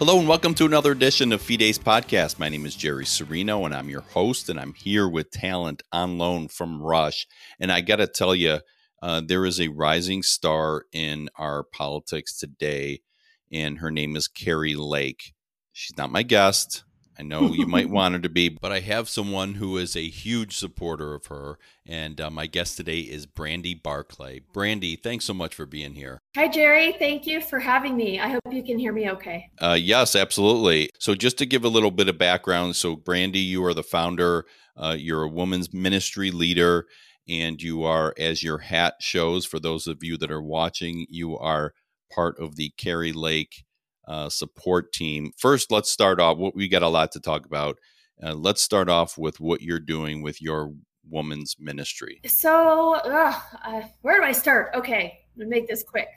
Hello and welcome to another edition of Fides Podcast. My name is Jerry Serino and I'm your host, and I'm here with talent on loan from Rush. And I got to tell you, uh, there is a rising star in our politics today, and her name is Kari Lake. She's not my guest. I know you might want her to be, but I have someone who is a huge supporter of her. And uh, my guest today is Brandy Barclay. Brandy, thanks so much for being here. Hi, Jerry. Thank you for having me. I hope you can hear me okay. Uh, yes, absolutely. So, just to give a little bit of background so, Brandy, you are the founder, uh, you're a women's ministry leader, and you are, as your hat shows, for those of you that are watching, you are part of the Kari Lake uh, support team. First, let's start off. What We got a lot to talk about. Uh, let's start off with what you're doing with your woman's ministry. So, uh, where do I start? Okay, me make this quick.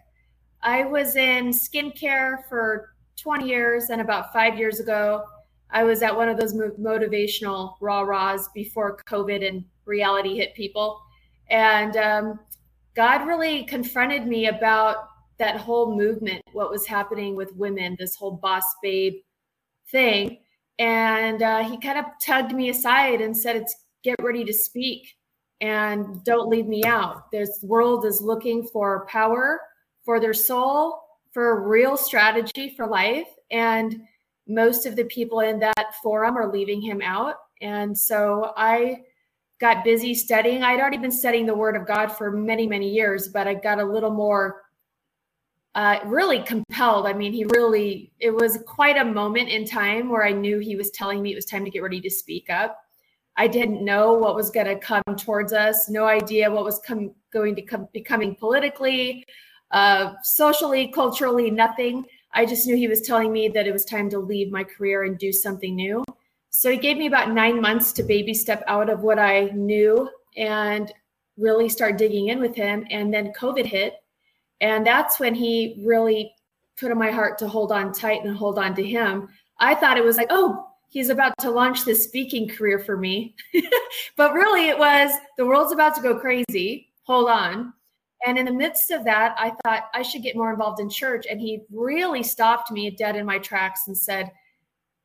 I was in skincare for 20 years, and about five years ago, I was at one of those motivational rah rahs before COVID and reality hit people. And um, God really confronted me about that whole movement, what was happening with women, this whole boss babe thing. And uh, he kind of tugged me aside and said, "It's get ready to speak and don't leave me out. This world is looking for power for their soul, for a real strategy for life, and most of the people in that forum are leaving him out. And so I got busy studying. I'd already been studying the Word of God for many, many years, but I got a little more uh, really compelled. I mean, he really, it was quite a moment in time where I knew he was telling me it was time to get ready to speak up. I didn't know what was going to come towards us, no idea what was com- going to come becoming politically, uh, socially, culturally, nothing. I just knew he was telling me that it was time to leave my career and do something new. So he gave me about nine months to baby step out of what I knew and really start digging in with him. And then COVID hit and that's when he really put in my heart to hold on tight and hold on to him. I thought it was like, oh, he's about to launch this speaking career for me. but really, it was the world's about to go crazy. Hold on. And in the midst of that, I thought I should get more involved in church. And he really stopped me dead in my tracks and said,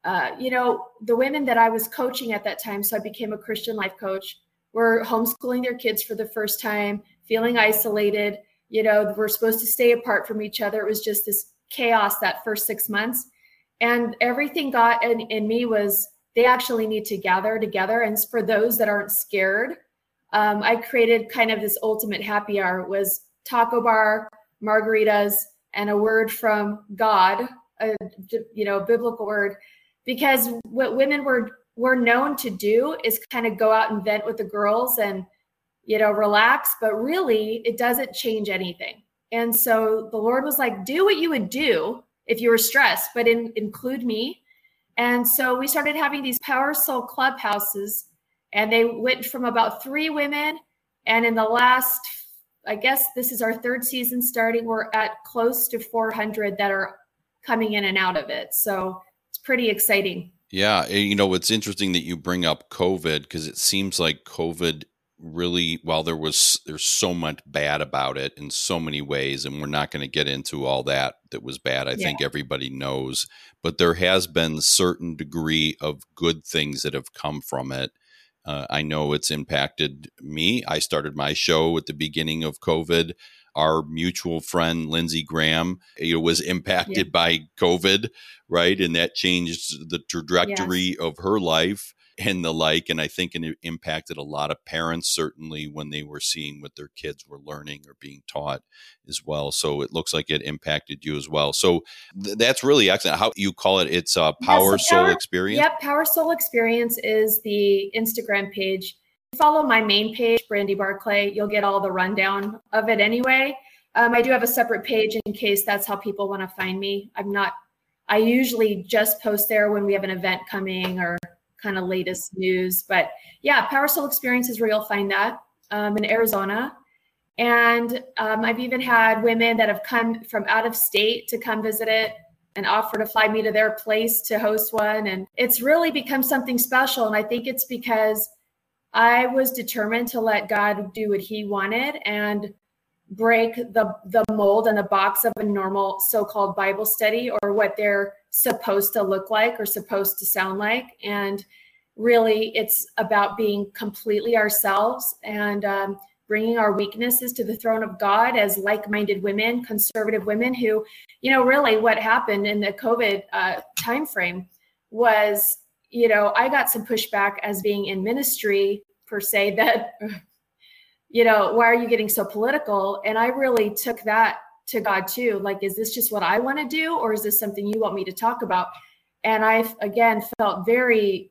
uh, you know, the women that I was coaching at that time, so I became a Christian life coach, were homeschooling their kids for the first time, feeling isolated, you know we're supposed to stay apart from each other. It was just this chaos that first six months. And everything got in, in me was they actually need to gather together. And for those that aren't scared um, i created kind of this ultimate happy hour it was taco bar margaritas and a word from god a you know biblical word. Because what women were were known to do is kind of go out and vent with the girls and you know, relax, but really it doesn't change anything. And so the Lord was like, do what you would do if you were stressed, but in, include me. And so we started having these Power Soul clubhouses, and they went from about three women. And in the last, I guess this is our third season starting, we're at close to 400 that are coming in and out of it. So it's pretty exciting. Yeah. You know, it's interesting that you bring up COVID because it seems like COVID really while there was there's so much bad about it in so many ways and we're not going to get into all that that was bad i yeah. think everybody knows but there has been certain degree of good things that have come from it uh, i know it's impacted me i started my show at the beginning of covid our mutual friend lindsey graham you know, was impacted yeah. by covid right and that changed the trajectory yes. of her life and the like. And I think it impacted a lot of parents, certainly when they were seeing what their kids were learning or being taught as well. So it looks like it impacted you as well. So th- that's really excellent. How you call it? It's a power yes, soul power, experience. Yep. Power soul experience is the Instagram page. Follow my main page, Brandy Barclay. You'll get all the rundown of it anyway. Um, I do have a separate page in case that's how people want to find me. I'm not, I usually just post there when we have an event coming or kind of latest news. But yeah, Power Experience is where you'll find that um, in Arizona. And um, I've even had women that have come from out of state to come visit it and offer to fly me to their place to host one. And it's really become something special. And I think it's because I was determined to let God do what He wanted. And break the the mold and the box of a normal so-called bible study or what they're supposed to look like or supposed to sound like. And really it's about being completely ourselves and um, bringing our weaknesses to the throne of god as like-minded women conservative women who you know really what happened in the covid uh, time frame was you know i got some pushback as being in ministry per se that you know, why are you getting so political? And I really took that to God too. Like, is this just what I want to do, or is this something you want me to talk about? And I, again, felt very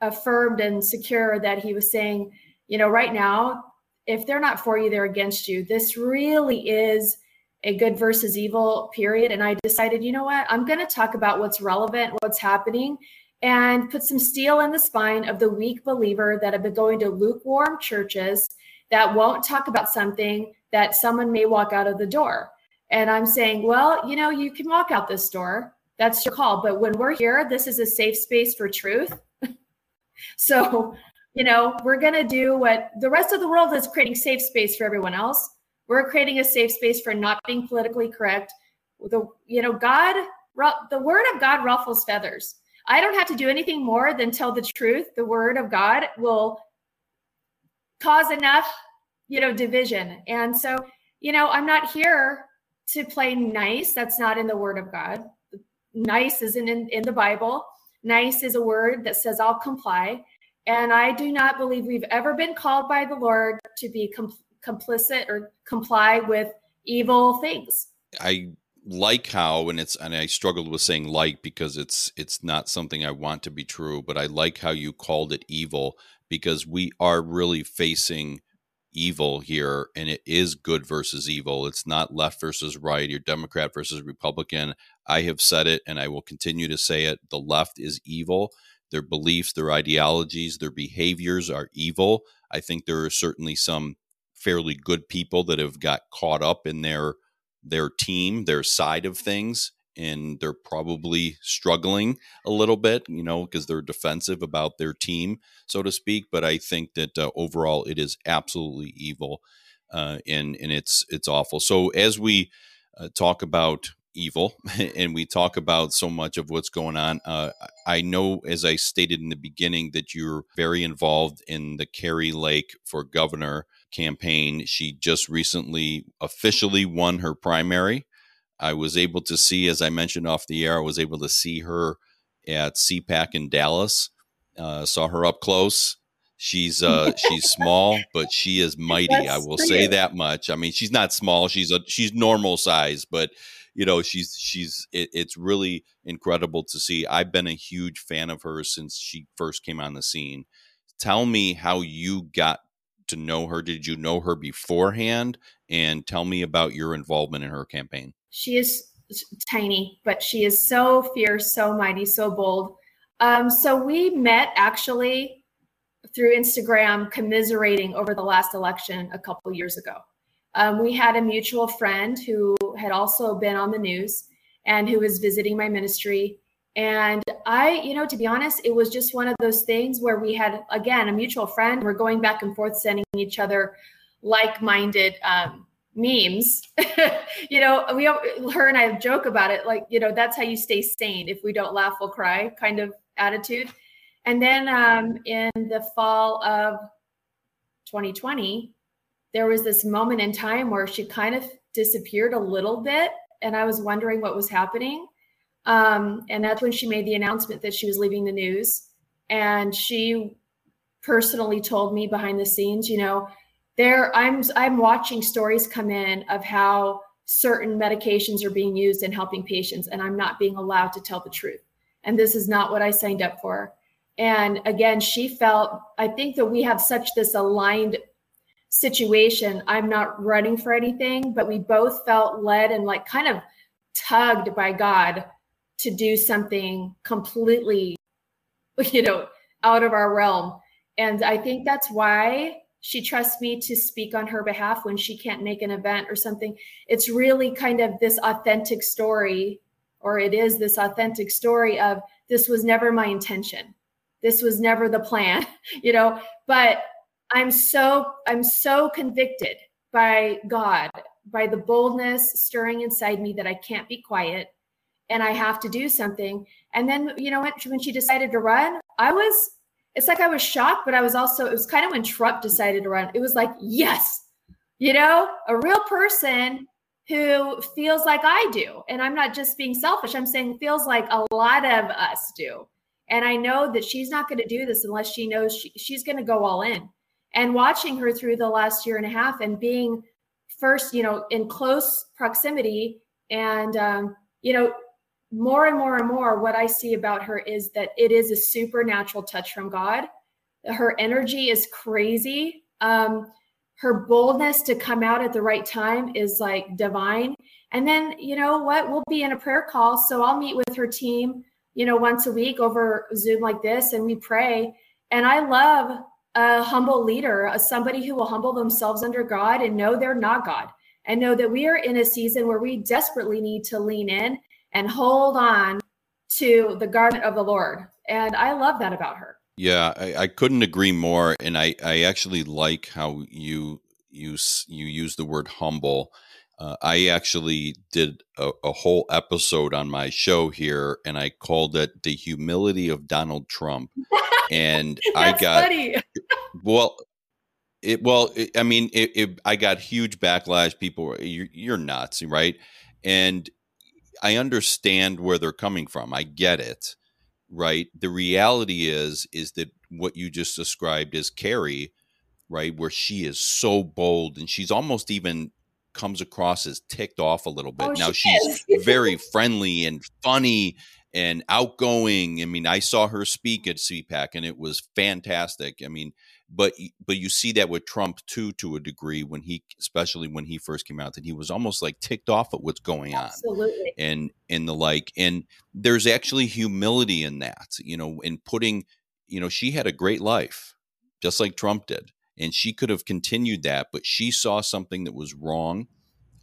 affirmed and secure that He was saying, you know, right now, if they're not for you, they're against you. This really is a good versus evil period. And I decided, you know what? I'm going to talk about what's relevant, what's happening, and put some steel in the spine of the weak believer that have been going to lukewarm churches that won't talk about something that someone may walk out of the door. And I'm saying, well, you know, you can walk out this door. That's your call. But when we're here, this is a safe space for truth. so, you know, we're going to do what the rest of the world is creating safe space for everyone else. We're creating a safe space for not being politically correct. The, you know, God, the word of God ruffles feathers. I don't have to do anything more than tell the truth. The word of God will cause enough, you know, division. And so, you know, I'm not here to play nice. That's not in the word of God. Nice isn't in, in the Bible. Nice is a word that says, I'll comply. And I do not believe we've ever been called by the Lord to be com- complicit or comply with evil things. I like how and it's and I struggled with saying like because it's it's not something I want to be true, but I like how you called it evil because we are really facing evil here and it is good versus evil. It's not left versus right or Democrat versus Republican. I have said it and I will continue to say it. The left is evil. Their beliefs, their ideologies, their behaviors are evil. I think there are certainly some fairly good people that have got caught up in their their team, their side of things and they're probably struggling a little bit, you know, because they're defensive about their team, so to speak. But I think that uh, overall, it is absolutely evil, uh, and and it's it's awful. So as we uh, talk about evil and we talk about so much of what's going on, uh, I know, as I stated in the beginning, that you're very involved in the Kari Lake for governor campaign. She just recently officially won her primary. I was able to see, as I mentioned off the air, I was able to see her at CPAC in Dallas. Uh, saw her up close. She's uh, she's small, but she is mighty. That's I will say that much. I mean, she's not small. She's a she's normal size, but you know, she's she's it, it's really incredible to see. I've been a huge fan of her since she first came on the scene. Tell me how you got to know her. Did you know her beforehand? And tell me about your involvement in her campaign. She is tiny, but she is so fierce, so mighty, so bold. Um, so we met actually through Instagram, commiserating over the last election a couple years ago. Um, we had a mutual friend who had also been on the news and who was visiting my ministry. And I, you know, to be honest, it was just one of those things where we had, again, a mutual friend. We're going back and forth, sending each other like minded um, memes. You know we her and i joke about it like you know that's how you stay sane if we don't laugh we'll cry kind of attitude. And then um, in the fall of 2020 there was this moment in time where she kind of disappeared a little bit and i was wondering what was happening. Um, and that's when she made the announcement that she was leaving the news. And she personally told me behind the scenes you know there i'm i'm watching stories come in of how certain medications are being used in helping patients and i'm not being allowed to tell the truth. And this is not what i signed up for. And again she felt i think that we have such this aligned situation. I'm not running for anything but we both felt led and like kind of tugged by god to do something completely you know out of our realm. And i think that's why she trusts me to speak on her behalf when she can't make an event or something. It's really kind of this authentic story, or it is this authentic story of this was never my intention. This was never the plan, you know, but I'm so I'm so convicted by God, by the boldness stirring inside me that I can't be quiet and I have to do something. And then, you know, when she decided to run, I was, it's like I was shocked, but I was also, it was kind of when Trump decided to run, it was like, yes, you know, a real person who feels like I do. And I'm not just being selfish, I'm saying feels like a lot of us do. And I know that she's not going to do this unless she knows she, she's going to go all in. And watching her through the last year and a half and being first, you know, in close proximity and, um, you know, more and more and more, what I see about her is that it is a supernatural touch from God. Her energy is crazy. Um, her boldness to come out at the right time is like divine. And then, you know what? We'll be in a prayer call. So I'll meet with her team, you know, once a week over Zoom like this, and we pray. And I love a humble leader, a, somebody who will humble themselves under God and know they're not God, and know that we are in a season where we desperately need to lean in and hold on to the garment of the Lord. And I love that about her. Yeah, I, I couldn't agree more. And I, I actually like how you use you use the word humble. Uh, I actually did a, a, whole episode on my show here, and I called it "The Humility of Donald Trump." And I got well, it well, it, I mean, it, it, I got huge backlash. People, you're, you're nuts, right? And I understand where they're coming from. I get it, right? The reality is is that what you just described is Kari, right, where she is so bold and she's almost even comes across as ticked off a little bit. Oh, now she she's very friendly and funny and outgoing. I mean, I saw her speak at CPAC and it was fantastic. I mean, but but you see that with Trump too to a degree when he especially when he first came out that he was almost like ticked off at what's going on absolutely and and the like and there's actually humility in that you know in putting you know she had a great life just like Trump did and she could have continued that but she saw something that was wrong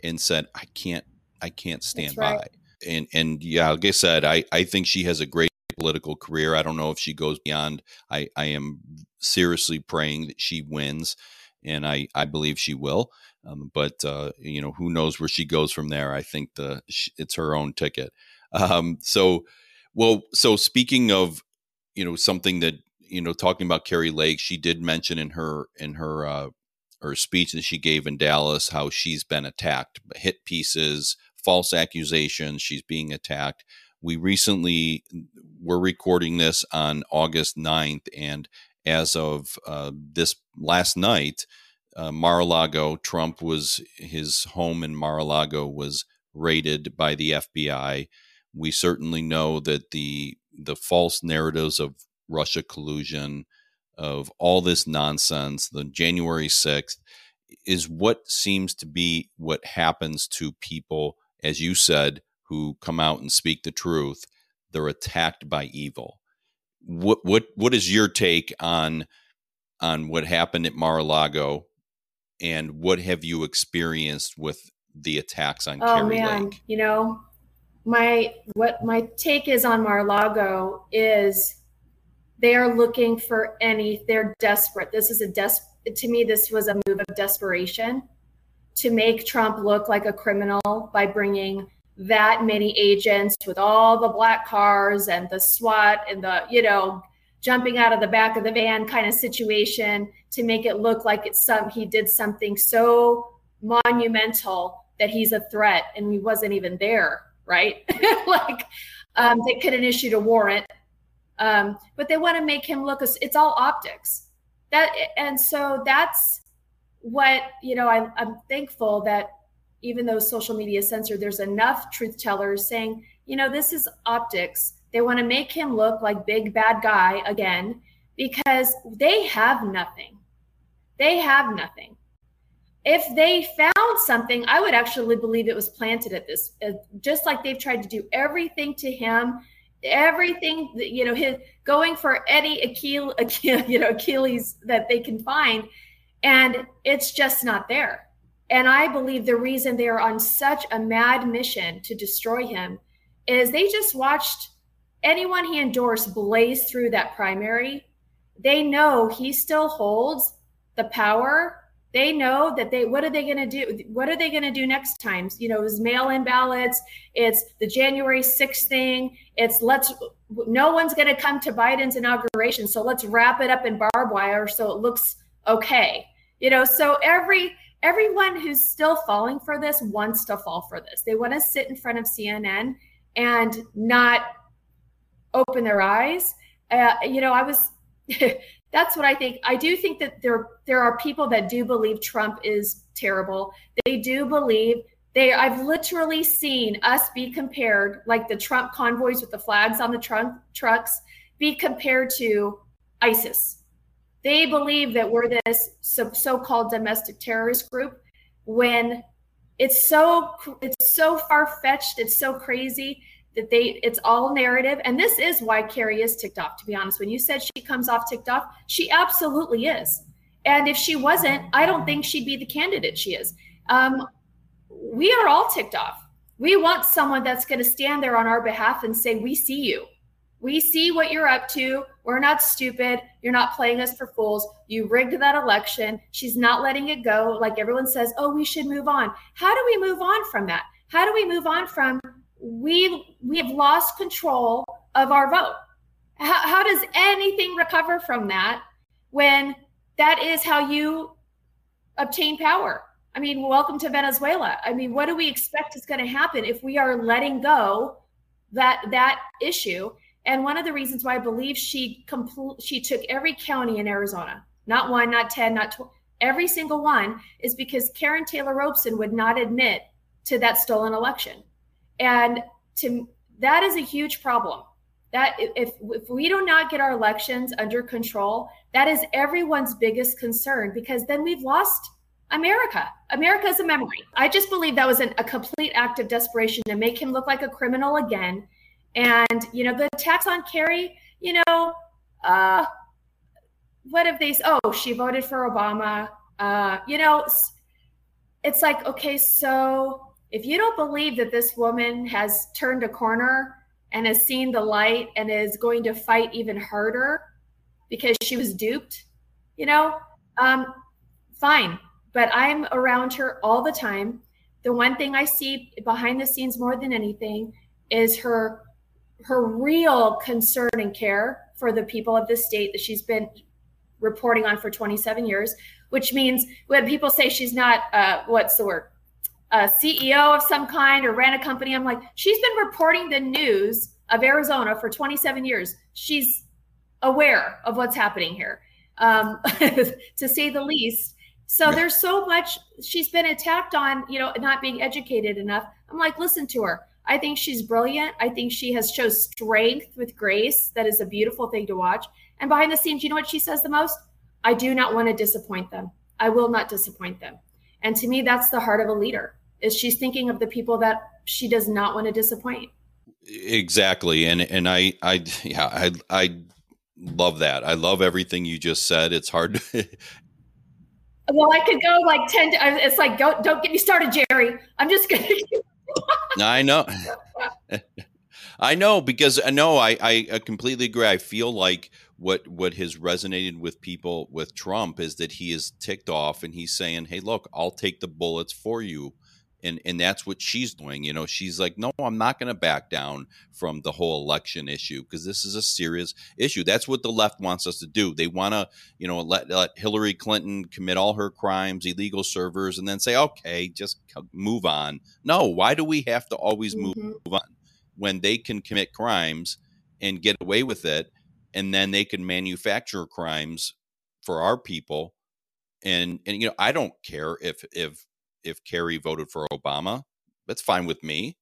and said I can't I can't stand right. by and and yeah like I said I I think she has a great political career. I don't know if she goes beyond. I, I am seriously praying that she wins, and I, I believe she will. Um, but uh, you know, who knows where she goes from there? I think the it's her own ticket. Um, so, well, so speaking of you know something that you know talking about Kari Lake, she did mention in her in her uh, her speech that she gave in Dallas how she's been attacked, hit pieces, false accusations. She's being attacked. We recently were recording this on August 9th, and as of uh, this last night, uh, Mar-a-Lago, Trump was his home in Mar-a-Lago was raided by the FBI. We certainly know that the the false narratives of Russia collusion, of all this nonsense, the January 6th, is what seems to be what happens to people, as you said, who come out and speak the truth, they're attacked by evil. What what what is your take on on what happened at Mar-a-Lago, and what have you experienced with the attacks on oh, man. Lake? You know, my what my take is on Mar-a-Lago is they are looking for any. They're desperate. This is a des. To me, this was a move of desperation to make Trump look like a criminal by bringing that many agents with all the black cars and the SWAT and the, you know, jumping out of the back of the van kind of situation to make it look like it's some he did something so monumental that he's a threat and he wasn't even there, right? like um, they couldn't issue a warrant. Um, but they want to make him look as it's all optics. That and so that's what you know I, i'm thankful that even though social media is censored, there's enough truth tellers saying, you know, this is optics. They want to make him look like big bad guy again because they have nothing. They have nothing. If they found something, I would actually believe it was planted at this, just like they've tried to do everything to him, everything, you know, his going for any Achilles, Achilles, you know, Achilles that they can find, and it's just not there. And I believe the reason they are on such a mad mission to destroy him is they just watched anyone he endorsed blaze through that primary. They know he still holds the power. They know that they what are they going to do what are they going to do next time? You know it's mail-in ballots it's the january 6th thing it's let's no one's going to come to biden's inauguration so let's wrap it up in barbed wire so it looks okay. You know so every everyone who's still falling for this wants to fall for this they want to sit in front of cnn and not open their eyes uh, you know i was that's what I think. I do think that there there are people that do believe Trump is terrible. They do believe they I've literally seen us be compared like the Trump convoys with the flags on the trunk trucks be compared to ISIS. They believe that we're this so, so-called domestic terrorist group when it's so it's so far-fetched, it's so crazy that they it's all narrative. And this is why Kari is ticked off to be honest. When you said she comes off ticked off she absolutely is. And if she wasn't i don't think she'd be the candidate she is. Um, we are all ticked off we want someone that's going to stand there on our behalf and say we see you we see what you're up to we're not stupid you're not playing us for fools you rigged that election she's not letting it go like everyone says oh we should move on how do we move on from that how do we move on from we we have lost control of our vote. How, how does anything recover from that when that is how you obtain power? I mean, welcome to Venezuela. I mean, what do we expect is going to happen if we are letting go that that issue? And one of the reasons why I believe she compl- she took every county in Arizona, not one, not 10, not 12, every single one, is because Karrin Taylor Robson would not admit to that stolen election. And to that is a huge problem. That if if we do not get our elections under control, that is everyone's biggest concern because then we've lost America. America is a memory. I just believe that was an, a complete act of desperation to make him look like a criminal again. And you know, the tax on Kari, you know, uh, what if they? Oh, she voted for Obama. Uh, you know, it's like okay, so if you don't believe that this woman has turned a corner and has seen the light and is going to fight even harder because she was duped, you know, um, fine. But I'm around her all the time. The one thing I see behind the scenes more than anything is her her real concern and care for the people of the state that she's been reporting on for 27 years, which means when people say she's not, uh, what's the word, a CEO of some kind or ran a company. I'm like, she's been reporting the news of Arizona for 27 years. She's aware of what's happening here, um, to say the least. So there's so much she's been attacked on, you know, not being educated enough. I'm like, listen to her. I think she's brilliant. I think she has shows strength with grace. That is a beautiful thing to watch. And behind the scenes, you know what she says the most? I do not want to disappoint them. I will not disappoint them. And to me, that's the heart of a leader is she's thinking of the people that she does not want to disappoint. Exactly. And and I I yeah, I I love that. I love everything you just said. It's hard to Well, I could go like 10 it's like go don't get me started, Jerry. I'm just going to I know. I know because uh, I know I, I completely agree. I feel like what what has resonated with people with Trump is that he is ticked off and he's saying, "Hey, look, I'll take the bullets for you." And and that's what she's doing you know she's like no i'm not going to back down from the whole election issue because this is a serious issue. That's what the left wants us to do. They want to you know let, let hillary clinton commit all her crimes illegal servers and then say okay just move on. No why do we have to always move mm-hmm. on when they can commit crimes and get away with it and then they can manufacture crimes for our people? And and you know i don't care if if if Kari voted for Obama. That's fine with me.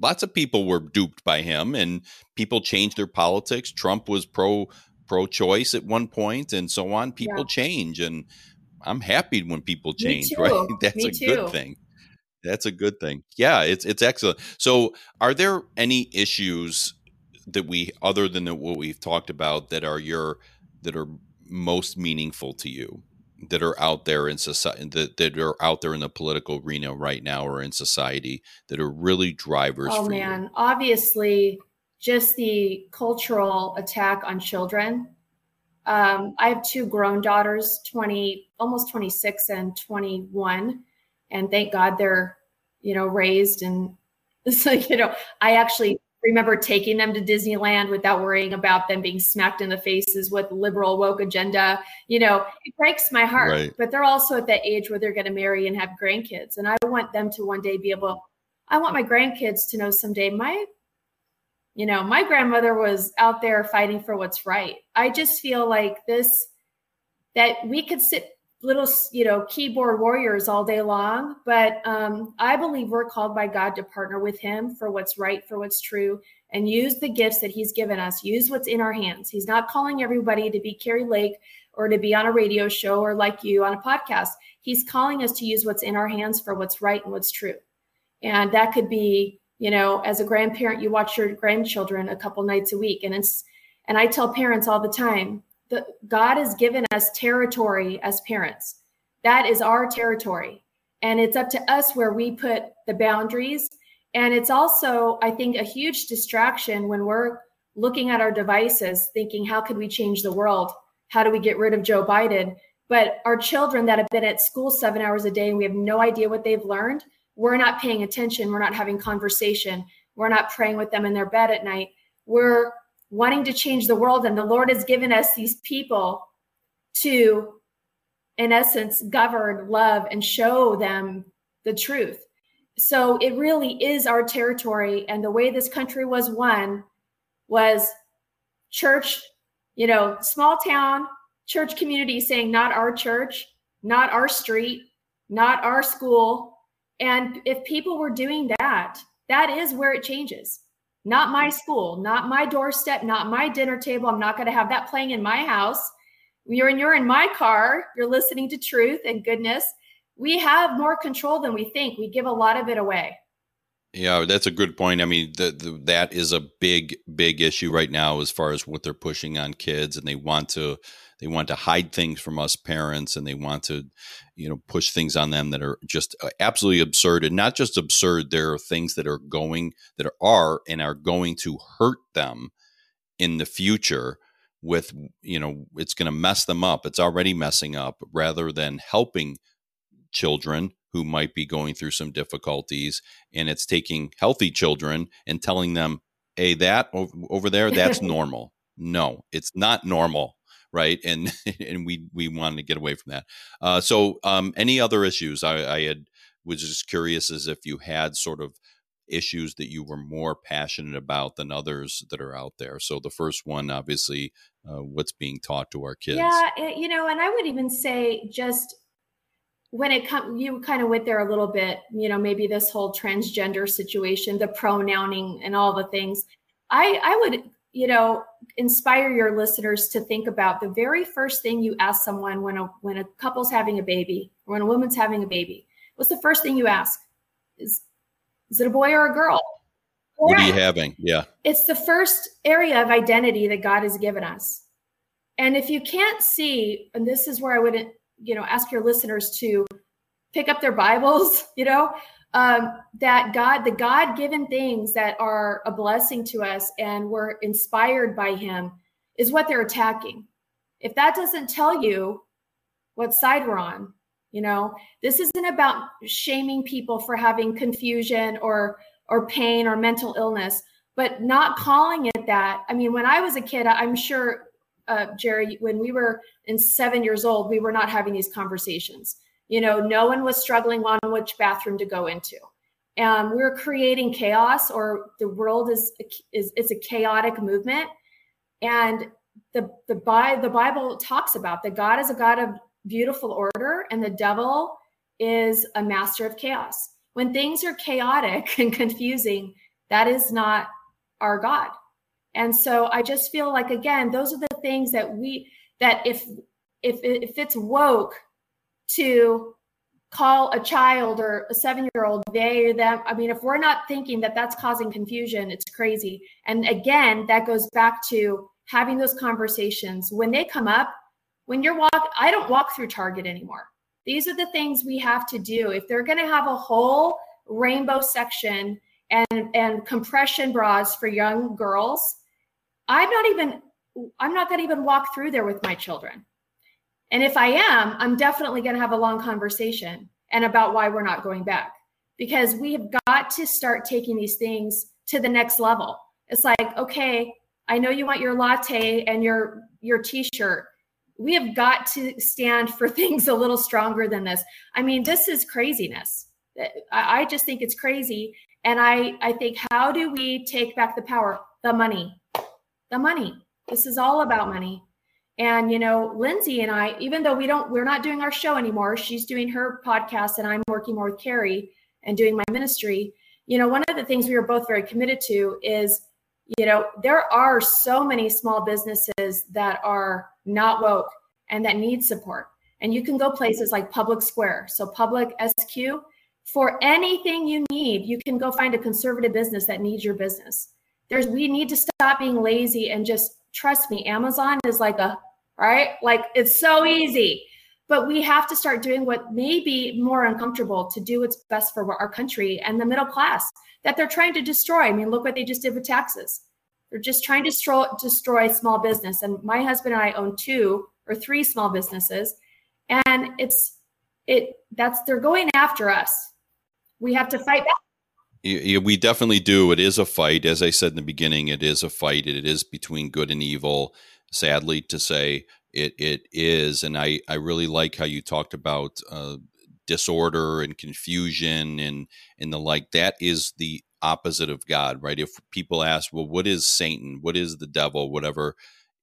Lots of people were duped by him and people changed their politics. Trump was pro pro choice at one point and so on. People yeah. change and I'm happy when people change, right? That's Me a too. good thing. That's a good thing. Yeah, it's it's excellent. So, are there any issues that we other than what we've talked about that are your that are most meaningful to you? That are out there in society that, that are out there in the political arena right now or in society that are really drivers oh man you? obviously just the cultural attack on children um, i have two grown daughters 20 almost 26 and 21 and thank god they're you know raised and so you know i actually remember taking them to disneyland without worrying about them being smacked in the faces with liberal woke agenda you know it breaks my heart right. but they're also at that age where they're going to marry and have grandkids and i want them to one day be able i want my grandkids to know someday my you know, my grandmother was out there fighting for what's right. I just feel like this that we could sit little, you know, keyboard warriors all day long, but um, I believe we're called by God to partner with Him for what's right, for what's true, and use the gifts that He's given us. Use what's in our hands. He's not calling everybody to be Kari Lake or to be on a radio show or like you on a podcast. He's calling us to use what's in our hands for what's right and what's true. And that could be you know as a grandparent you watch your grandchildren a couple nights a week and it's and i tell parents all the time that god has given us territory as parents. That is our territory. And it's up to us where we put the boundaries. And it's also i think a huge distraction when we're looking at our devices thinking how could we change the world? How do we get rid of joe biden? But our children that have been at school seven hours a day and we have no idea what they've learned we're not paying attention. We're not having conversation. We're not praying with them in their bed at night. We're wanting to change the world. And the lord has given us these people to in essence govern love and show them the truth. So it really is our territory. And the way this country was won was church you know small town church community saying not our church not our street not our school. And if people were doing that, that is where it changes. Not my school, not my doorstep, not my dinner table. I'm not going to have that playing in my house. You're in, you're in my car, you're listening to truth and goodness. We have more control than we think. We give a lot of it away. Yeah, that's a good point. I mean, the, the, that is a big, big issue right now as far as what they're pushing on kids, and they want to they want to hide things from us parents and they want to you know push things on them that are just uh, absolutely absurd and not just absurd there are things that are going that are and are going to hurt them in the future with you know it's going to mess them up it's already messing up rather than helping children who might be going through some difficulties and it's taking healthy children and telling them hey that over there that's normal. No it's not normal right? And and we we wanted to get away from that. Uh, so, um, any other issues? I, I had was just curious as if you had sort of issues that you were more passionate about than others that are out there. So the first one, obviously, uh, what's being taught to our kids. Yeah, eh, you know, and I would even say just when it comes, you kind of went there a little bit. You know, maybe this whole transgender situation, the pronouncing, and all the things. I I would you know inspire your listeners to think about the very first thing you ask someone when a when a couple's having a baby or when a woman's having a baby what's the first thing you ask? Is is it a boy or a girl? What are you having? Yeah. It's the first area of identity that god has given us. And if you can't see and this is where i would you know ask your listeners to pick up their bibles you know um, that God, the God given things that are a blessing to us and we're inspired by Him is what they're attacking. If that doesn't tell you what side we're on, you know, this isn't about shaming people for having confusion or or pain or mental illness, but not calling it that. I mean, when I was a kid, I'm sure, uh, Jerry, when we were in seven years old, we were not having these conversations you know, no one was struggling on which bathroom to go into. Um, we're creating chaos, or the world is is it's a chaotic movement, and the the, Bi- the Bible talks about that God is a God of beautiful order, and the devil is a master of chaos. When things are chaotic and confusing, that is not our God. And so I just feel like again, those are the things that we that if if if it's woke to call a child or a seven year old they or them. I mean, if we're not thinking that that's causing confusion, it's crazy. And again, that goes back to having those conversations when they come up. When you're walk, I don't walk through Target anymore. These are the things we have to do. If they're going to have a whole rainbow section and and compression bras for young girls, I'm not even I'm not going to even walk through there with my children And if I am, I'm definitely going to have a long conversation and about why we're not going back because we have got to start taking these things to the next level. It's like, okay, I know you want your latte and your your t-shirt. We have got to stand for things a little stronger than this. I mean, this is craziness. I, just think it's crazy. And I, I think, how do we take back the power? The money. The money. This is all about money. And you know, Lindsay and I, even though we don't, we're not doing our show anymore. She's doing her podcast, and I'm working more with Kari and doing my ministry. You know, one of the things we were both very committed to is, you know, there are so many small businesses that are not woke and that need support. And you can go places like Public Square. So Public SQ, for anything you need, you can go find a conservative business that needs your business. There's we need to stop being lazy and just trust me, Amazon is like a right? Like it's so easy. But we have to start doing what may be more uncomfortable to do what's best for our country and the middle class that they're trying to destroy. I mean, look what they just did with taxes. They're just trying to destroy, destroy small business. And my husband and I own two or three small businesses, and it's it that's they're going after us. We have to fight back. We definitely do. It is a fight. As I said in the beginning, it is a fight. It is between good and evil sadly to say it it is and i i really like how you talked about uh, disorder and confusion and and the like that is the opposite of god right? If people ask well what is satan? What is the devil? whatever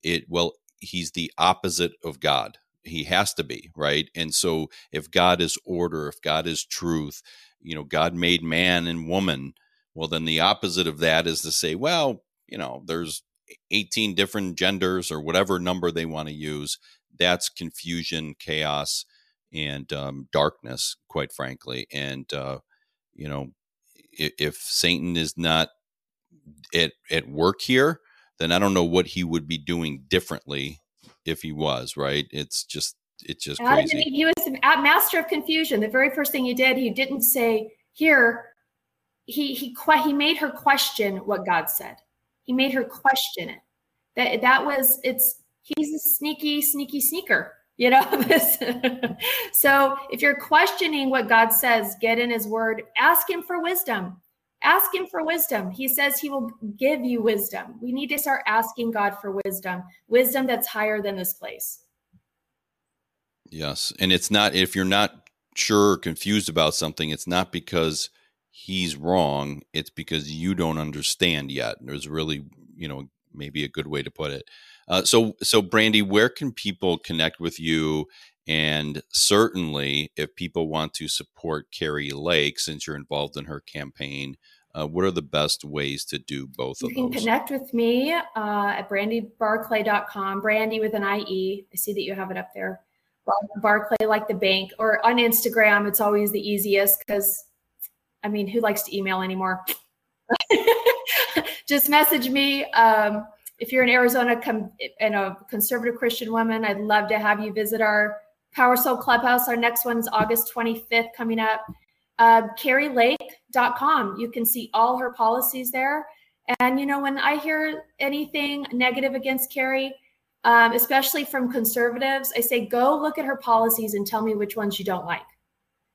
it well he's the opposite of god. He has to be right? And so if god is order if god is truth you know god made man and woman well then the opposite of that is to say well you know there's 18 different genders or whatever number they want to use that's confusion chaos and um, darkness quite frankly and uh, you know if, if, satan is not at, at work here then i don't know what he would be doing differently if he was right? It's just it's just crazy. he was a master of confusion. The very first thing he did he didn't say here he he he made her question what god said he made her question it. That that was it's he's a sneaky, sneaky sneaker. You know this. so if you're questioning what God says, get in His Word. Ask Him for wisdom. Ask Him for wisdom. He says He will give you wisdom. We need to start asking God for wisdom, wisdom that's higher than this place. Yes, and it's not if you're not sure or confused about something, it's not because he's wrong. It's because you don't understand yet. There's really, you know, maybe a good way to put it. Uh, so, so Brandy, where can people connect with you? And certainly, if people want to support Kari Lake, since you're involved in her campaign, uh, what are the best ways to do both you of those? You can connect with me uh, at brandybarclay.com, Brandy with an IE. I see that you have it up there. Barclay like the bank, or on Instagram, it's always the easiest because I mean, who likes to email anymore? Just message me. Um, if you're in Arizona and a conservative Christian woman, I'd love to have you visit our Power Soul Clubhouse. Our next one's August 25th coming up. Uh, KariLake.com. You can see all her policies there. And, you know, when I hear anything negative against Kari, um, especially from conservatives, I say, go look at her policies and tell me which ones you don't like.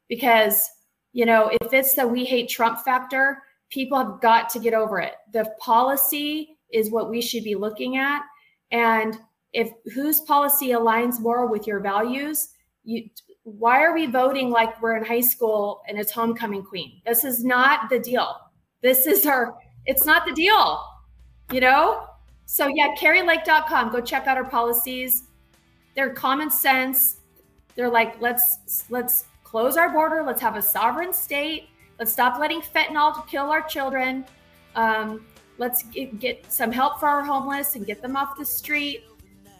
Because you know, if it's the we hate Trump factor, people have got to get over it. The policy is what we should be looking at. And if whose policy aligns more with your values, you why are we voting like we're in high school and it's homecoming queen? This is not the deal. This is our it's not the deal. You know? So yeah, karilake.com. Go check out our policies. They're common sense. They're like, let's let's close our border. Let's have a sovereign state. Let's stop letting fentanyl kill our children. Um, let's get, get, some help for our homeless and get them off the street.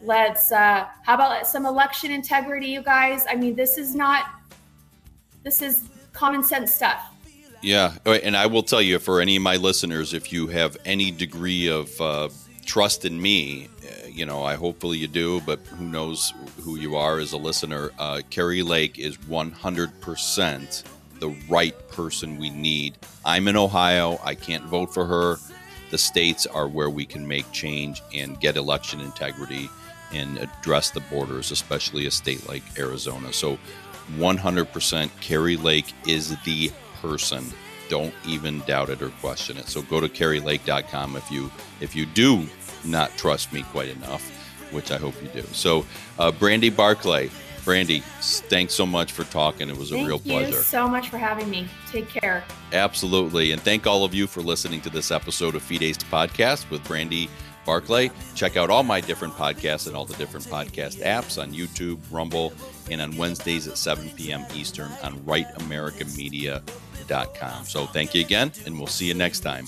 Let's, uh, how about some election integrity, you guys? I mean, this is not, this is common sense stuff. Yeah. And I will tell you for any of my listeners, if you have any degree of uh, trust in me, you know, I hopefully you do, but who knows who you are as a listener. Uh, Kari Lake is 100% the right person we need. I'm in Ohio. I can't vote for her. The states are where we can make change and get election integrity. and address the borders, especially a state like Arizona. So 100% Kari Lake is the person. Don't even doubt it or question it. So go to karilake.com if you if you do not trust me quite enough, which I hope you do. So, uh, Brandy Barclay, Brandy, thanks so much for talking. It was thank a real pleasure. Thank you so much for having me. Take care. Absolutely. And thank all of you for listening to this episode of Fides Podcast with Brandy Barclay. Check out all my different podcasts and all the different podcast apps on YouTube, Rumble, and on Wednesdays at 7 p.m. Eastern on rightamericamedia.com. So thank you again, and we'll see you next time.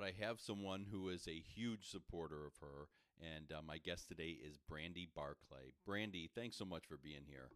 But I have someone who is a huge supporter of her. And uh, my guest today is Brandy Barclay. Brandy, thanks so much for being here.